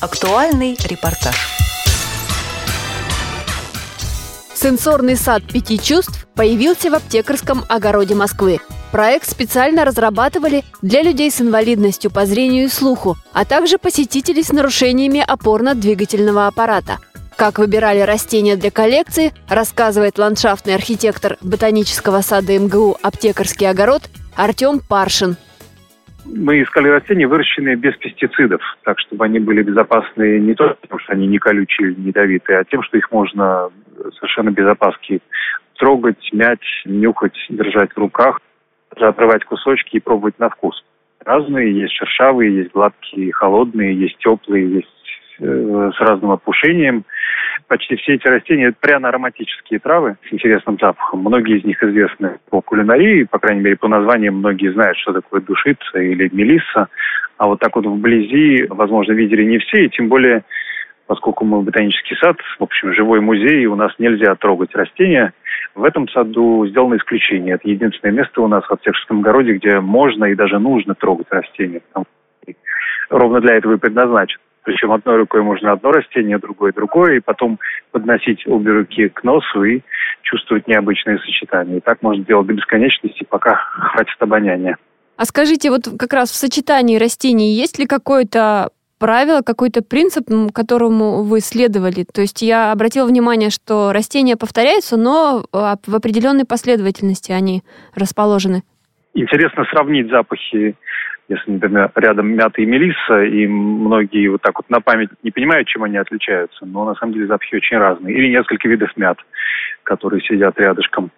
Актуальный репортаж. Сенсорный сад пяти чувств появился в аптекарском огороде Москвы. Проект специально разрабатывали для людей с инвалидностью по зрению и слуху, а также посетителей с нарушениями опорно-двигательного аппарата. Как выбирали растения для коллекции, рассказывает ландшафтный архитектор ботанического сада МГУ «Аптекарский огород» Артем Паршин – мы искали растения, выращенные без пестицидов, так чтобы они были безопасны не только потому, что они не колючие, не ядовитые, а тем, что их можно совершенно без опаски трогать, мять, нюхать, держать в руках, отрывать кусочки и пробовать на вкус. Разные, есть шершавые, есть гладкие, холодные, есть теплые, есть с разным опушением – Почти все эти растения – пряно-ароматические травы с интересным запахом. Многие из них известны по кулинарии, по крайней мере, по названиям многие знают, что такое душица или мелисса. А вот так вот вблизи, возможно, видели не все, и тем более поскольку мы ботанический сад, в общем, живой музей, у нас нельзя трогать растения, в этом саду сделано исключение. Это единственное место у нас в Аптекарском огороде, где можно и даже нужно трогать растения. Ровно для этого и предназначен. Причем одной рукой можно одно растение, другой другое, и потом подносить обе руки к носу и чувствовать необычные сочетания. И так можно делать до бесконечности, пока хватит обоняния. А скажите, вот как раз в сочетании растений есть ли какое-то правило, какой-то принцип, которому вы следовали? То есть я обратила внимание, что растения повторяются, но а, в определенной последовательности они расположены. Интересно сравнить запахи если, например, рядом мята и мелисса, и многие вот так вот на память не понимают, чем они отличаются, но на самом деле запахи очень разные. Или несколько видов мят, которые сидят рядышком.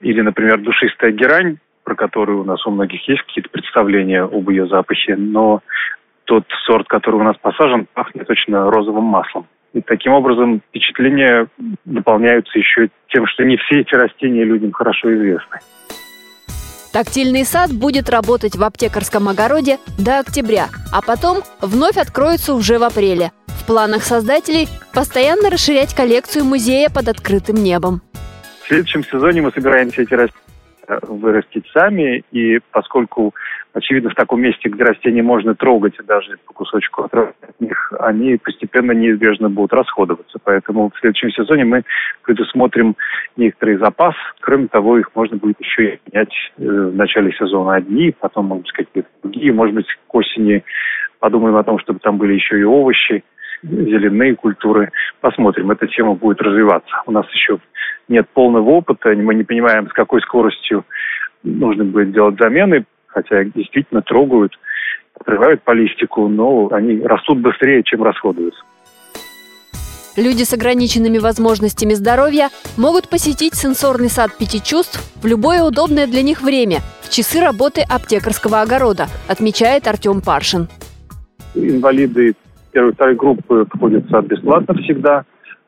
Или, например, душистая герань, про которую у нас у многих есть какие-то представления об ее запахе, но тот сорт, который у нас посажен, пахнет точно розовым маслом. И таким образом впечатления дополняются еще тем, что не все эти растения людям хорошо известны. Тактильный сад будет работать в аптекарском огороде до октября, а потом вновь откроется уже в апреле. В планах создателей постоянно расширять коллекцию музея под открытым небом. В следующем сезоне мы собираемся эти растения вырастить сами, и поскольку, очевидно, в таком месте, где растения можно трогать даже по кусочку от них, они постепенно неизбежно будут расходоваться. Поэтому в следующем сезоне мы предусмотрим некоторый запас. Кроме того, их можно будет еще и менять э, в начале сезона одни, потом, может быть, какие-то другие. Может быть, к осени подумаем о том, чтобы там были еще и овощи зеленые культуры. Посмотрим, эта тема будет развиваться. У нас еще нет полного опыта, мы не понимаем, с какой скоростью нужно будет делать замены, хотя действительно трогают, отрывают по листику, но они растут быстрее, чем расходуются. Люди с ограниченными возможностями здоровья могут посетить сенсорный сад пяти чувств в любое удобное для них время, в часы работы аптекарского огорода, отмечает Артем Паршин. Инвалиды первой второй группы сад бесплатно всегда,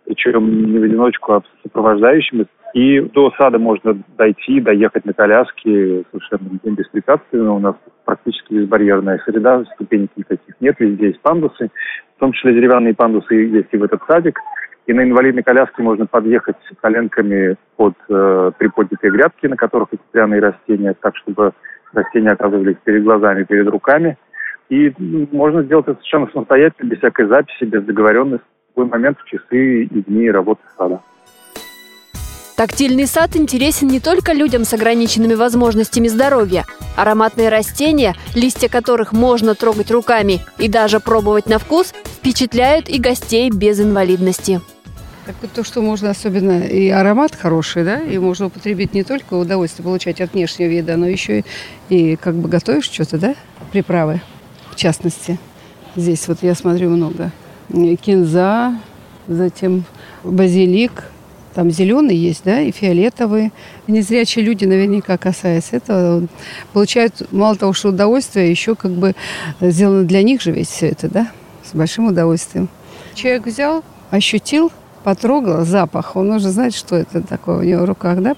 причем не в одиночку, а с сопровождающими. И до сада можно дойти, доехать на коляске совершенно беспрепятственно. У нас практически безбарьерная среда, ступенек никаких нет, везде есть пандусы. В том числе деревянные пандусы есть и в этот садик. И на инвалидной коляске можно подъехать коленками под э, приподнятые грядки, на которых эти пряные растения, так, чтобы растения оказывались перед глазами, перед руками. И можно сделать это совершенно самостоятельно, без всякой записи, без договоренности, в любой момент в часы и дни работы сада. Тактильный сад интересен не только людям с ограниченными возможностями здоровья. Ароматные растения, листья которых можно трогать руками и даже пробовать на вкус, впечатляют и гостей без инвалидности. Так вот то, что можно особенно и аромат хороший, да, и можно употребить не только удовольствие получать от внешнего вида, но еще и, и как бы готовишь что-то, да, приправы в частности. Здесь вот я смотрю много. Кинза, затем базилик, там зеленый есть, да, и фиолетовый. Незрячие люди наверняка касаясь этого, получают мало того, что удовольствие, еще как бы сделано для них же ведь все это, да, с большим удовольствием. Человек взял, ощутил, потрогал запах, он уже знает, что это такое у него в руках, да?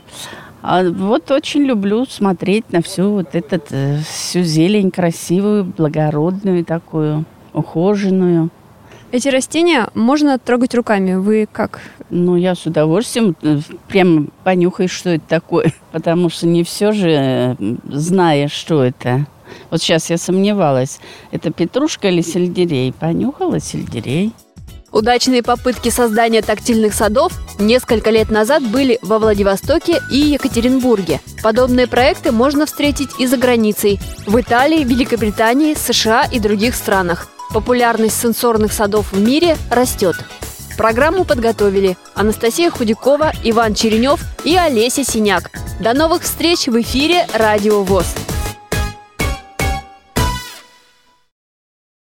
А вот очень люблю смотреть на всю вот этот, э, всю зелень красивую, благородную такую, ухоженную. Эти растения можно трогать руками. Вы как? Ну, я с удовольствием э, прям понюхаю, что это такое. Потому что не все же, э, зная, что это, Вот сейчас я сомневалась, это петрушка или сельдерей. Понюхала сельдерей. Удачные попытки создания тактильных садов несколько лет назад были во Владивостоке и Екатеринбурге. Подобные проекты можно встретить и за границей – в Италии, Великобритании, США и других странах. Популярность сенсорных садов в мире растет. Программу подготовили Анастасия Худякова, Иван Черенев и Олеся Синяк. До новых встреч в эфире «Радио ВОЗ».